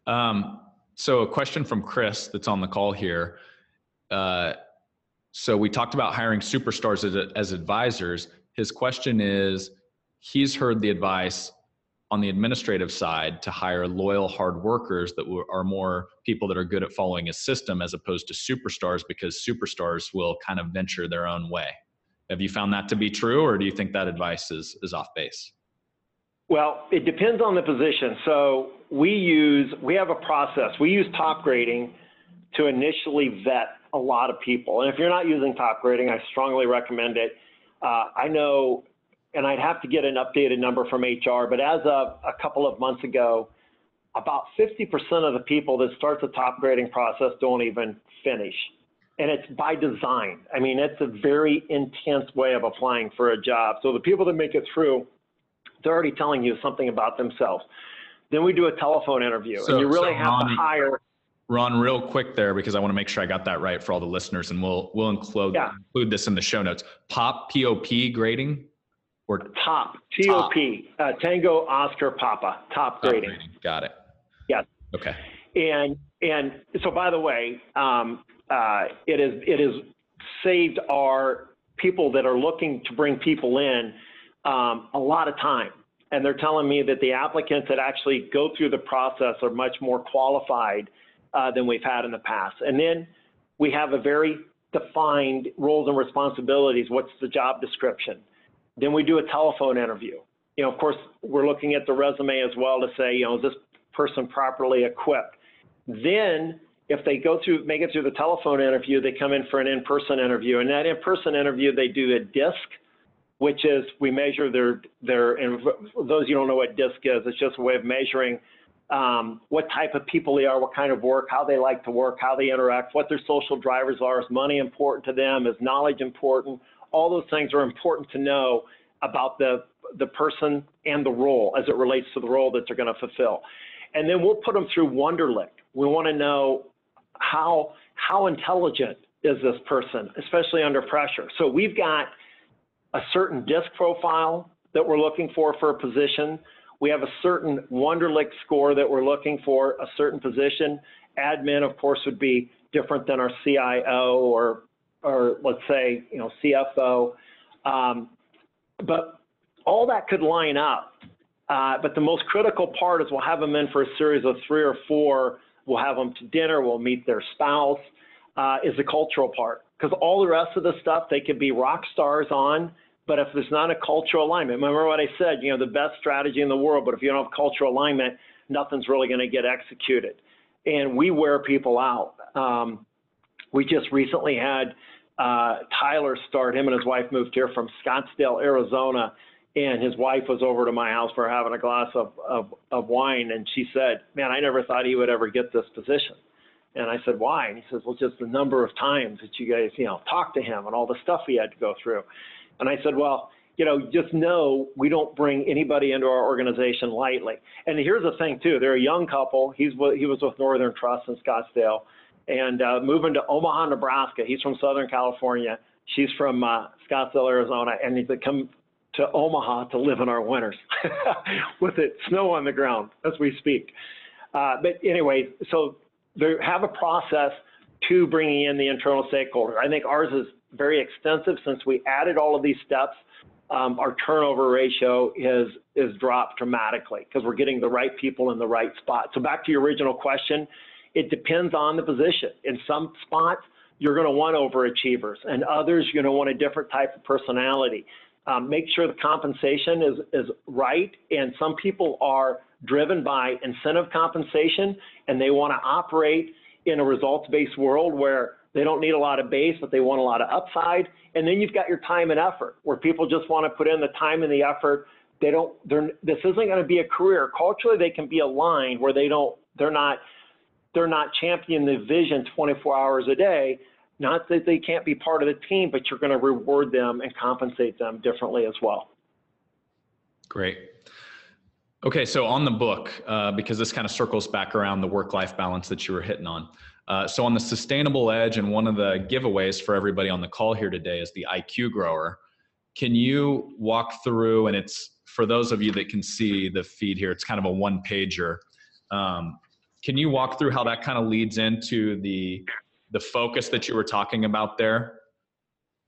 Um, so, a question from Chris that's on the call here. Uh, so, we talked about hiring superstars as, as advisors. His question is he's heard the advice on the administrative side to hire loyal hard workers that are more people that are good at following a system as opposed to superstars because superstars will kind of venture their own way. Have you found that to be true or do you think that advice is is off base? Well it depends on the position. So we use we have a process. We use top grading to initially vet a lot of people. And if you're not using top grading i strongly recommend it. Uh, i know and I'd have to get an updated number from HR, but as of a couple of months ago, about 50% of the people that start the top grading process don't even finish. And it's by design. I mean, it's a very intense way of applying for a job. So the people that make it through, they're already telling you something about themselves. Then we do a telephone interview, so, and you really so have Ron, to hire. Ron, real quick there because I want to make sure I got that right for all the listeners, and we'll we'll include yeah. include this in the show notes. Pop POP grading or top top uh, Tango Oscar Papa top grading. top grading. Got it. Yes. Okay. And and so by the way, um, uh, it is it is saved our people that are looking to bring people in um, a lot of time. And they're telling me that the applicants that actually go through the process are much more qualified uh, than we've had in the past. And then we have a very defined roles and responsibilities. What's the job description? Then we do a telephone interview. You know, of course, we're looking at the resume as well to say, you know, is this person properly equipped? Then if they go through, make it through the telephone interview, they come in for an in-person interview. And that in-person interview, they do a DISC, which is we measure their, their, and those you don't know what DISC is, it's just a way of measuring um, what type of people they are, what kind of work, how they like to work, how they interact, what their social drivers are. Is money important to them? Is knowledge important? All those things are important to know about the, the person and the role as it relates to the role that they're going to fulfill. And then we'll put them through Wonderlic. We want to know how, how intelligent is this person, especially under pressure. So we've got a certain DISC profile that we're looking for for a position. We have a certain Wonderlic score that we're looking for a certain position. Admin, of course, would be different than our CIO or or let's say, you know, CFO. Um, but all that could line up. Uh, but the most critical part is we'll have them in for a series of three or four. We'll have them to dinner. We'll meet their spouse. Uh, is the cultural part because all the rest of the stuff they could be rock stars on. But if there's not a cultural alignment, remember what I said. You know, the best strategy in the world, but if you don't have cultural alignment, nothing's really going to get executed. And we wear people out. Um, we just recently had uh, Tyler start. Him and his wife moved here from Scottsdale, Arizona, and his wife was over to my house for having a glass of, of, of wine, and she said, "Man, I never thought he would ever get this position." And I said, "Why?" And he says, "Well, just the number of times that you guys, you know, talked to him and all the stuff he had to go through." And I said, "Well." you know, just know we don't bring anybody into our organization lightly. And here's the thing too: they're a young couple. He's he was with Northern Trust in Scottsdale, and uh, moving to Omaha, Nebraska. He's from Southern California. She's from uh, Scottsdale, Arizona, and he's come to Omaha to live in our winters <laughs> with it snow on the ground as we speak. Uh, but anyway, so they have a process to bringing in the internal stakeholders. I think ours is very extensive since we added all of these steps. Um, our turnover ratio is is dropped dramatically because we're getting the right people in the right spot. So back to your original question, it depends on the position. In some spots, you're going to want overachievers, and others you're going to want a different type of personality. Um, make sure the compensation is, is right, and some people are driven by incentive compensation, and they want to operate in a results-based world where they don't need a lot of base, but they want a lot of upside. And then you've got your time and effort, where people just want to put in the time and the effort. They don't. They're. This isn't going to be a career. Culturally, they can be aligned where they don't. They're not they're not championing the vision 24 hours a day. Not that they can't be part of the team, but you're going to reward them and compensate them differently as well. Great. Okay, so on the book, uh, because this kind of circles back around the work life balance that you were hitting on. Uh, so, on the sustainable edge, and one of the giveaways for everybody on the call here today is the IQ grower. Can you walk through, and it's for those of you that can see the feed here, it's kind of a one pager. Um, can you walk through how that kind of leads into the the focus that you were talking about there?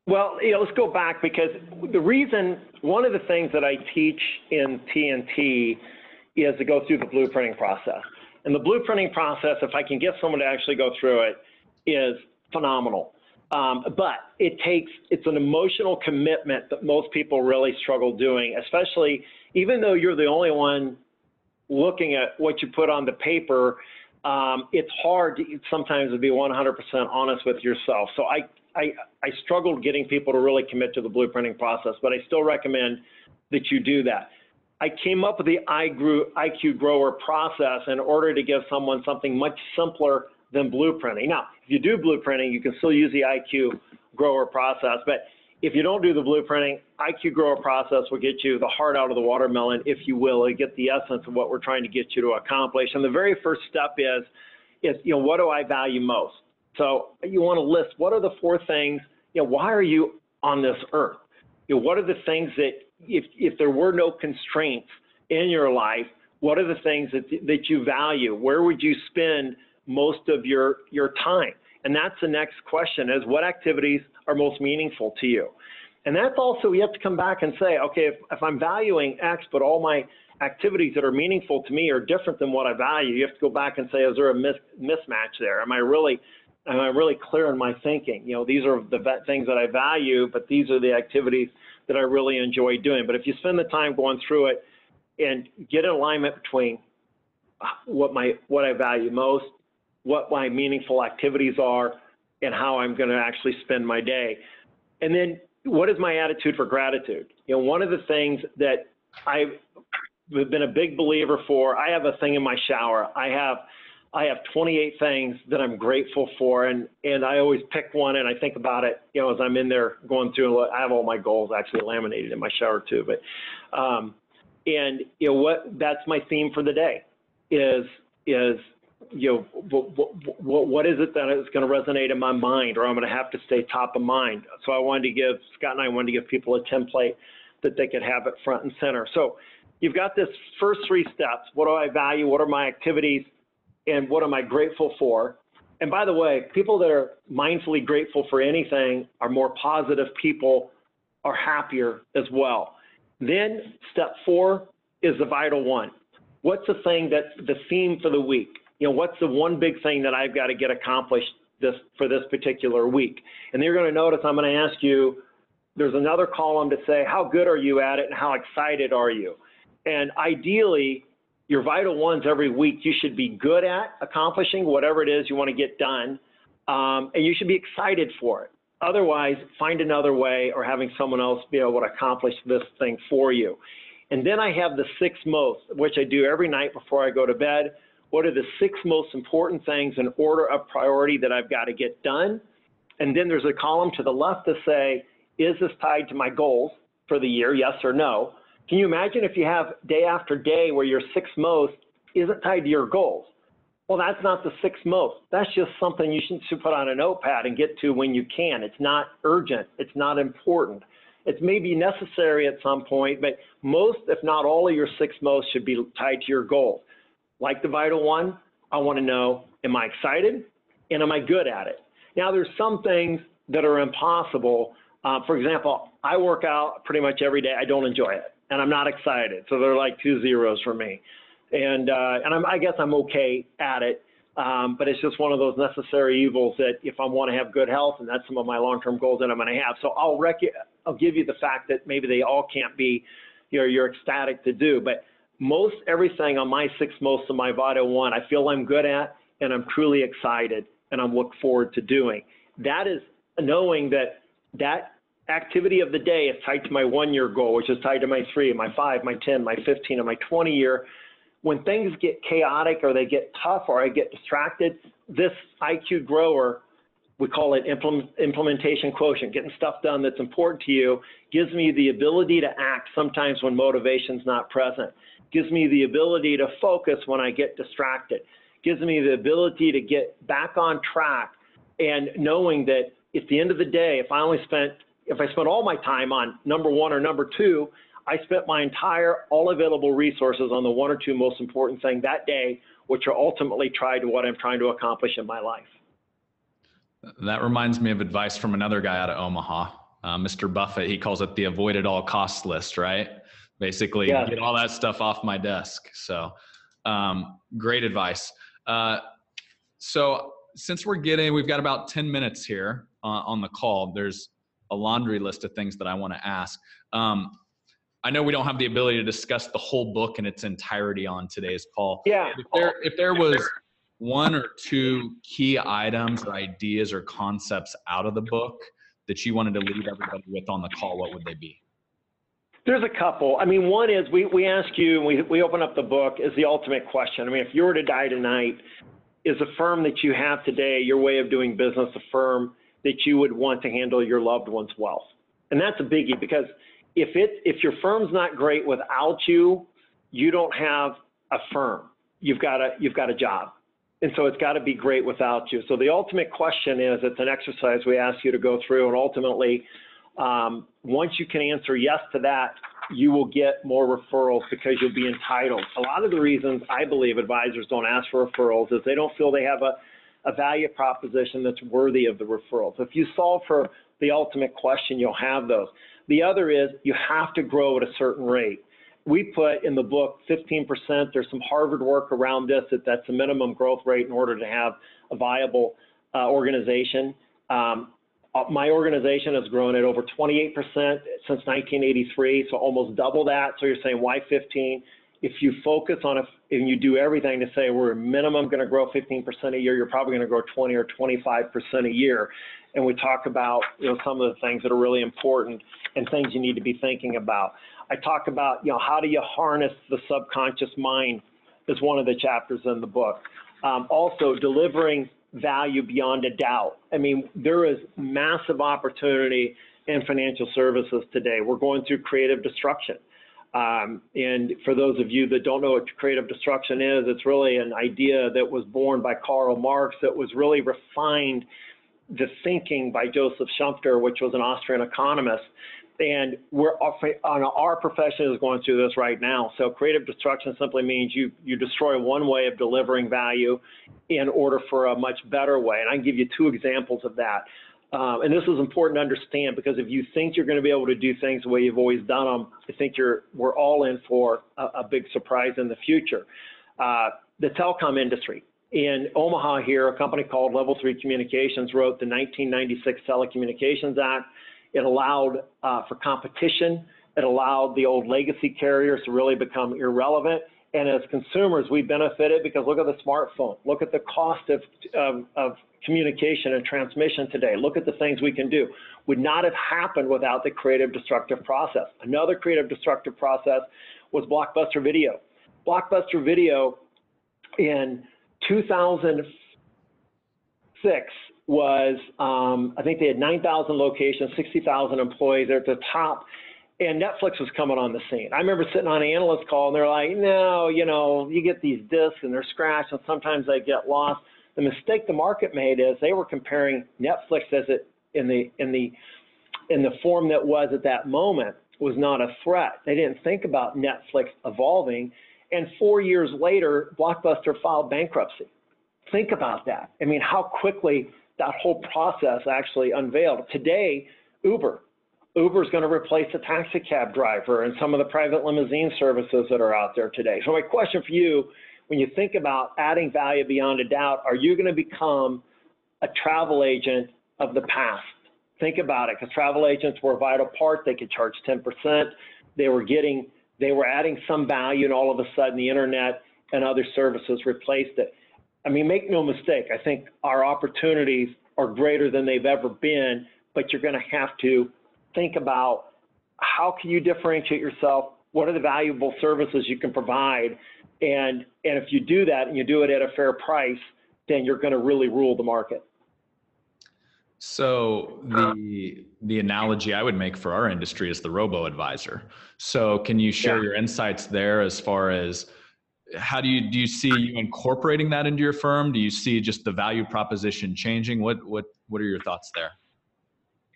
Well, you know, let's go back because the reason, one of the things that I teach in TNT is to go through the blueprinting process. And the blueprinting process, if I can get someone to actually go through it, is phenomenal. Um, but it takes, it's an emotional commitment that most people really struggle doing, especially even though you're the only one looking at what you put on the paper, um, it's hard to, sometimes to be 100% honest with yourself. So I, I, I struggled getting people to really commit to the blueprinting process, but I still recommend that you do that. I came up with the IQ Grower process in order to give someone something much simpler than blueprinting. Now, if you do blueprinting, you can still use the IQ Grower process, but if you don't do the blueprinting, IQ Grower process will get you the heart out of the watermelon, if you will, and get the essence of what we're trying to get you to accomplish. And the very first step is, is you know, what do I value most? So you want to list what are the four things, you know, why are you on this earth? You know, what are the things that if, if there were no constraints in your life, what are the things that, that you value? Where would you spend most of your, your time? And that's the next question is what activities are most meaningful to you? And that's also, you have to come back and say, okay, if, if I'm valuing X, but all my activities that are meaningful to me are different than what I value, you have to go back and say, is there a mis mismatch there? Am I really, am I really clear in my thinking? You know, these are the things that I value, but these are the activities that I really enjoy doing. But if you spend the time going through it and get an alignment between uh, what my what I value most, what my meaningful activities are, and how I'm going to actually spend my day. And then what is my attitude for gratitude? You know, one of the things that I've been a big believer for, I have a thing in my shower. I have I have 28 things that I'm grateful for, and and I always pick one and I think about it. You know, as I'm in there going through, I have all my goals actually laminated in my shower too. But um, and you know what? That's my theme for the day. Is is you know, what, what, what is it that is going to resonate in my mind or I'm going to have to stay top of mind. So I wanted to give, Scott and I wanted to give people a template that they could have it front and center. So you've got this first three steps. What do I value? What are my activities? And what am I grateful for? And by the way, people that are mindfully grateful for anything are more positive people, are happier as well. Then step four is the vital one. What's the thing that's the theme for the week? You know, what's the one big thing that I've got to get accomplished this for this particular week? And you're going to notice I'm going to ask you, there's another column to say, how good are you at it and how excited are you? And ideally, your vital ones every week, you should be good at accomplishing whatever it is you want to get done. Um, and you should be excited for it. Otherwise, find another way or having someone else be able to accomplish this thing for you. And then I have the six most, which I do every night before I go to bed. What are the six most important things in order of priority that I've got to get done? And then there's a column to the left to say, is this tied to my goals for the year, yes or no? Can you imagine if you have day after day where your six most isn't tied to your goals? Well, that's not the six most. That's just something you should put on a notepad and get to when you can. It's not urgent. It's not important. It's maybe necessary at some point, but most, if not all of your six most should be tied to your goals like the Vital One, I want to know, am I excited and am I good at it? Now, there's some things that are impossible. Uh, for example, I work out pretty much every day. I don't enjoy it and I'm not excited. So they're like two zeros for me. And, uh, and I'm, I guess I'm okay at it. Um, but it's just one of those necessary evils that if I want to have good health, and that's some of my long-term goals that I'm going to have. So I'll rec- I'll give you the fact that maybe they all can't be, you know, you're ecstatic to do, but most everything on my six most of my Vital One, I feel I'm good at, and I'm truly excited, and I'm look forward to doing. That is knowing that that activity of the day is tied to my one-year goal, which is tied to my three, my five, my 10, my 15, and my 20 year when things get chaotic or they get tough or I get distracted, this IQ grower, we call it implement, implementation quotient, getting stuff done that's important to you, gives me the ability to act sometimes when motivation's not present, gives me the ability to focus when I get distracted, gives me the ability to get back on track and knowing that at the end of the day, if I only spent, if I spent all my time on number one or number two, I spent my entire all available resources on the one or two most important thing that day, which are ultimately tied to what I'm trying to accomplish in my life. That reminds me of advice from another guy out of Omaha, uh, Mr. Buffett. He calls it the avoid at all costs list, right? Basically, get all that stuff off my desk. So, um, great advice. Uh, so, since we're getting, we've got about 10 minutes here uh, on the call. There's a laundry list of things that I want to ask. Um, I know we don't have the ability to discuss the whole book in its entirety on today's call. Yeah. If there, if there was one or two key items or ideas or concepts out of the book that you wanted to leave everybody with on the call, what would they be? There's a couple. I mean, one is we, we ask you, we, we open up the book, is the ultimate question. I mean, if you were to die tonight, is the firm that you have today, your way of doing business, a firm that you would want to handle your loved one's wealth? And that's a biggie because if it if your firm's not great without you, you don't have a firm. You've got a you've got a job. And so it's got to be great without you. So the ultimate question is it's an exercise we ask you to go through, and ultimately, um, once you can answer yes to that, you will get more referrals because you'll be entitled. A lot of the reasons I believe advisors don't ask for referrals is they don't feel they have a, a value proposition that's worthy of the referrals. If you solve for the ultimate question, you'll have those. The other is you have to grow at a certain rate. We put in the book 15%. There's some Harvard work around this that that's a minimum growth rate in order to have a viable uh, organization. Um, my organization has grown at over 28% since 1983, so almost double that. So you're saying why 15? If you focus on it and you do everything to say we're minimum going to grow 15% a year, you're probably going to grow 20 or 25% a year. And we talk about you know some of the things that are really important and things you need to be thinking about. I talk about, you know, how do you harness the subconscious mind is one of the chapters in the book. Um, also, delivering value beyond a doubt. I mean, there is massive opportunity in financial services today. We're going through creative destruction. Um, and for those of you that don't know what creative destruction is, it's really an idea that was born by Karl Marx that was really refined the thinking by Joseph Schumpeter, which was an Austrian economist, and we're on our profession is going through this right now. So creative destruction simply means you you destroy one way of delivering value in order for a much better way. And I can give you two examples of that. Um, and this is important to understand because if you think you're going to be able to do things the way you've always done them, I think you're we're all in for a, a big surprise in the future. Uh, the telecom industry in Omaha here, a company called Level 3 Communications wrote the 1996 Telecommunications Act it allowed uh, for competition. It allowed the old legacy carriers to really become irrelevant. And as consumers, we benefited because look at the smartphone. Look at the cost of, of, of communication and transmission today. Look at the things we can do. Would not have happened without the creative destructive process. Another creative destructive process was Blockbuster Video. Blockbuster Video in 2006 was um, I think they had 9,000 locations, 60,000 employees. They're at the top, and Netflix was coming on the scene. I remember sitting on an analyst call, and they're like, "No, you know, you get these discs, and they're scratched, and sometimes they get lost." The mistake the market made is they were comparing Netflix as it in the in the in the form that was at that moment was not a threat. They didn't think about Netflix evolving, and four years later, Blockbuster filed bankruptcy. Think about that. I mean, how quickly that whole process actually unveiled. Today, Uber. Uber is going to replace the taxi cab driver and some of the private limousine services that are out there today. So my question for you, when you think about adding value beyond a doubt, are you going to become a travel agent of the past? Think about it, because travel agents were a vital part. They could charge 10%. They were getting, they were adding some value, and all of a sudden the internet and other services replaced it. I mean, make no mistake, I think our opportunities are greater than they've ever been, but you're going to have to think about how can you differentiate yourself? What are the valuable services you can provide? And, and if you do that and you do it at a fair price, then you're going to really rule the market. So the the analogy I would make for our industry is the robo advisor. So can you share yeah. your insights there as far as how do you do you see you incorporating that into your firm? Do you see just the value proposition changing? What what what are your thoughts there?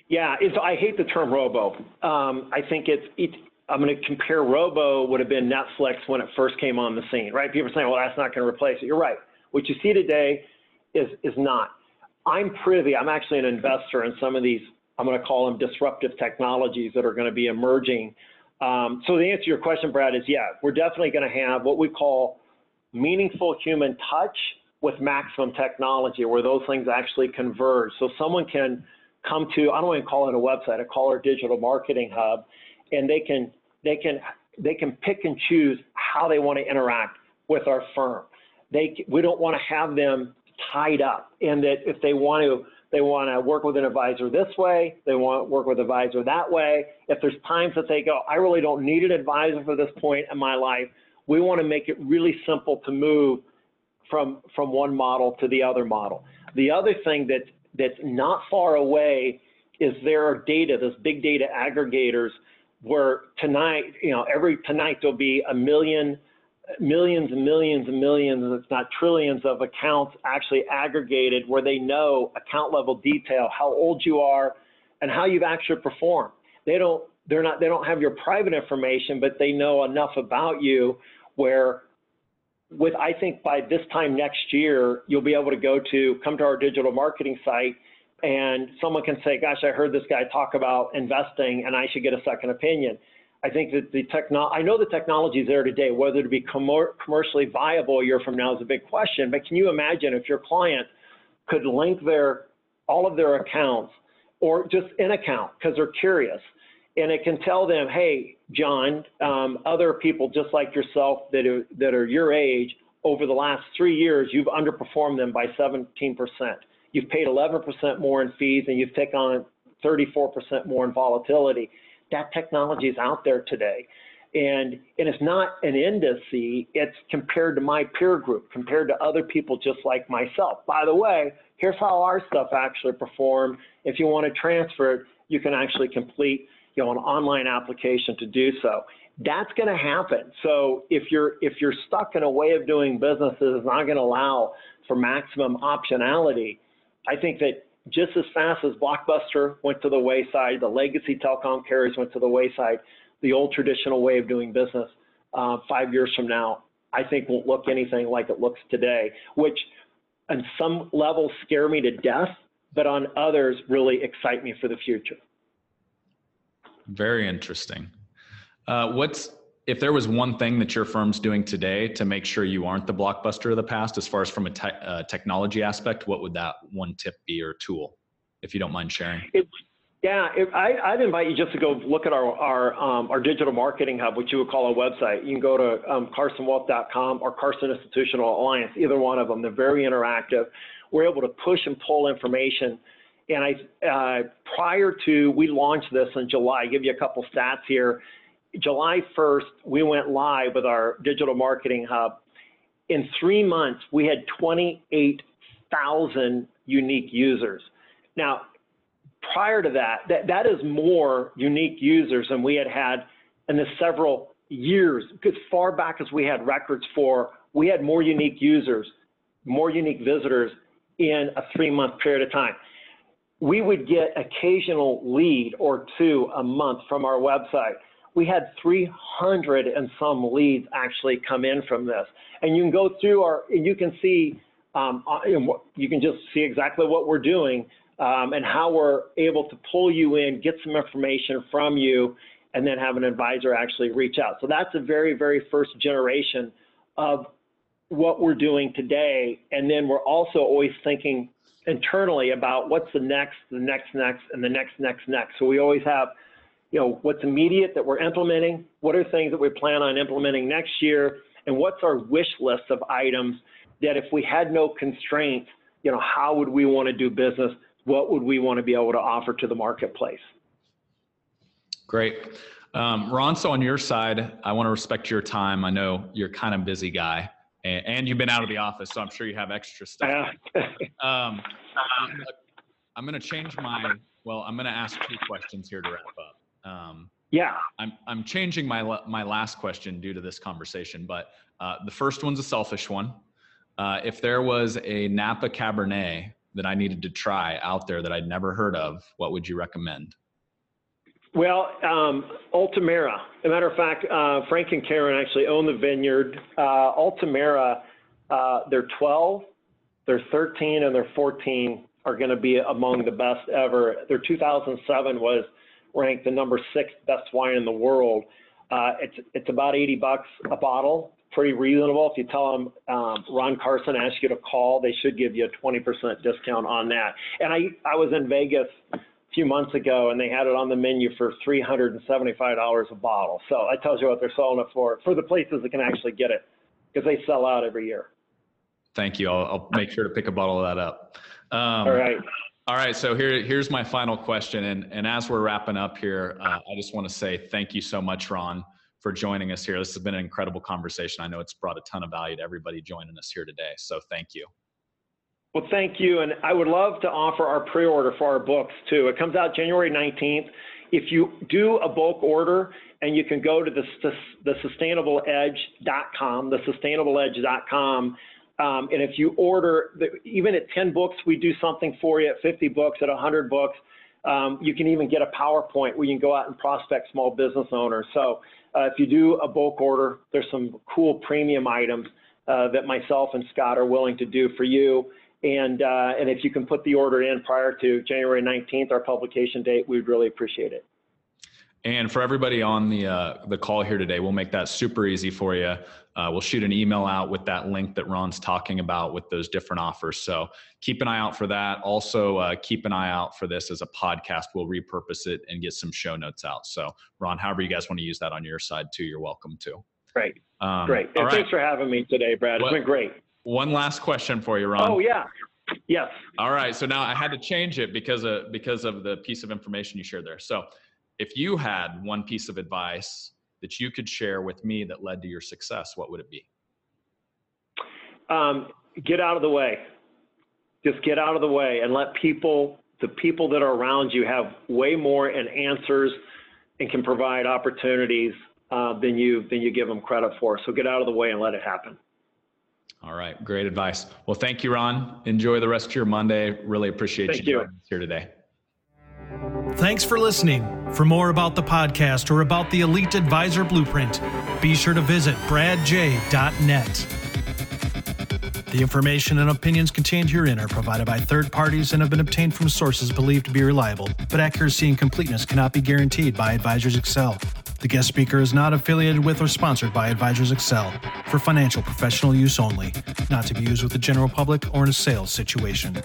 Yeah, it's, I hate the term robo. Um, I think it's it, I'm going to compare robo would have been Netflix when it first came on the scene, right? People are saying, well, that's not going to replace it. You're right. What you see today is is not. I'm privy. I'm actually an investor in some of these. I'm going to call them disruptive technologies that are going to be emerging um, so the answer to your question, Brad, is yeah, we're definitely going to have what we call meaningful human touch with maximum technology, where those things actually converge. So someone can come to, I don't want to call it a website, I call it digital marketing hub, and they can they can they can pick and choose how they want to interact with our firm. They we don't want to have them tied up, and that if they want to they want to work with an advisor this way. They want to work with advisor that way. If there's times that they go, I really don't need an advisor for this point in my life, we want to make it really simple to move from, from one model to the other model. The other thing that, that's not far away is there are data, those big data aggregators, where tonight, you know, every tonight there'll be a million millions and millions and millions, if not trillions of accounts actually aggregated where they know account level detail, how old you are and how you've actually performed. They don't, they're not, they don't have your private information, but they know enough about you where with, I think by this time next year, you'll be able to go to, come to our digital marketing site and someone can say, gosh, I heard this guy talk about investing and I should get a second opinion. I think that the techno I know the technology is there today. Whether to be commercially viable a year from now is a big question. But can you imagine if your client could link their all of their accounts or just an account because they're curious, and it can tell them, hey, John, um, other people just like yourself that are, that are your age over the last three years, you've underperformed them by 17%. You've paid 11% more in fees, and you've taken on 34% more in volatility that technology is out there today. And, and it's not an indice, it's compared to my peer group, compared to other people just like myself. By the way, here's how our stuff actually performed. If you want to transfer it, you can actually complete you know, an online application to do so. That's going to happen. So if you're if you're stuck in a way of doing business that is not going to allow for maximum optionality, I think that just as fast as Blockbuster went to the wayside, the legacy telecom carriers went to the wayside, the old traditional way of doing business uh, five years from now, I think won't look anything like it looks today, which on some levels scare me to death, but on others really excite me for the future. Very interesting. Uh, what's if there was one thing that your firm's doing today to make sure you aren't the blockbuster of the past, as far as from a te- uh, technology aspect, what would that one tip be or tool, if you don't mind sharing? It, yeah, if, I, would invite you just to go look at our our, um, our digital marketing hub, which you would call a website. You can go to um, carsonwealth.com or Carson Institutional Alliance, either one of them. They're very interactive. We're able to push and pull information. And I, uh, prior to we launched this in July, I'll give you a couple stats here. July 1st, we went live with our digital marketing hub. In three months, we had 28,000 unique users. Now, prior to that, that, that is more unique users than we had had in the several years, as far back as we had records for, we had more unique users, more unique visitors in a three month period of time. We would get occasional lead or two a month from our website we had 300 and some leads actually come in from this. And you can go through our, and you can see, um, uh, you can just see exactly what we're doing um, and how we're able to pull you in, get some information from you, and then have an advisor actually reach out. So that's a very, very first generation of what we're doing today, and then we're also always thinking internally about what's the next, the next, next, and the next, next, next. So we always have, you know, what's immediate that we're implementing, what are things that we plan on implementing next year, and what's our wish list of items that if we had no constraints, you know, how would we want to do business? What would we want to be able to offer to the marketplace? Great. Um, Ron, so on your side, I want to respect your time. I know you're kind of busy guy and, and you've been out of the office, so I'm sure you have extra stuff. <laughs> um, I'm going to change my, well, I'm going to ask two questions here to wrap up. Um, yeah. I'm, I'm changing my, my last question due to this conversation, but uh, the first one's a selfish one. Uh, if there was a Napa Cabernet that I needed to try out there that I'd never heard of, what would you recommend? Well, um, Altamura. As a matter of fact, uh, Frank and Karen actually own the vineyard. Uh, Altamura, uh, they're 12, they're 13, and they're 14 are going to be among the best ever. Their 2007 was ranked the number six best wine in the world. Uh, it's it's about 80 bucks a bottle, pretty reasonable. If you tell them um, Ron Carson asked you to call, they should give you a 20% discount on that. And I I was in Vegas a few months ago, and they had it on the menu for $375 a bottle. So that tells you what they're selling it for for the places that can actually get it because they sell out every year. Thank you. I'll, I'll, make sure to pick a bottle of that up. Um, all right. All right. So here, here's my final question. And, and as we're wrapping up here, uh, I just want to say thank you so much, Ron, for joining us here. This has been an incredible conversation. I know it's brought a ton of value to everybody joining us here today. So thank you. Well, thank you. And I would love to offer our pre order for our books too. It comes out January 19th. If you do a bulk order and you can go to the, the sustainableedge.com, the sustainableedge.com, um, and if you order, the, even at 10 books, we do something for you. At 50 books, at 100 books, um, you can even get a PowerPoint where you can go out and prospect small business owners. So uh, if you do a bulk order, there's some cool premium items uh, that myself and Scott are willing to do for you. And, uh, and if you can put the order in prior to January 19th, our publication date, we'd really appreciate it. And for everybody on the uh, the call here today, we'll make that super easy for you. Uh, we'll shoot an email out with that link that Ron's talking about with those different offers. So keep an eye out for that. Also, uh, keep an eye out for this as a podcast. We'll repurpose it and get some show notes out. So, Ron, however you guys want to use that on your side too, you're welcome to. Great. Um, great. And right. thanks for having me today, Brad. It's been great. One last question for you, Ron. Oh yeah. Yes. All right. So now I had to change it because of because of the piece of information you shared there. So if you had one piece of advice that you could share with me that led to your success, what would it be? Um, get out of the way. Just get out of the way and let people, the people that are around you, have way more and answers and can provide opportunities uh, than you than you give them credit for. So get out of the way and let it happen. All right, great advice. Well, thank you, Ron. Enjoy the rest of your Monday. Really appreciate thank you, you. here today. Thanks for listening. For more about the podcast or about the Elite Advisor Blueprint, be sure to visit bradj.net. The information and opinions contained herein are provided by third parties and have been obtained from sources believed to be reliable, but accuracy and completeness cannot be guaranteed by Advisors Excel. The guest speaker is not affiliated with or sponsored by Advisors Excel for financial professional use only, not to be used with the general public or in a sales situation.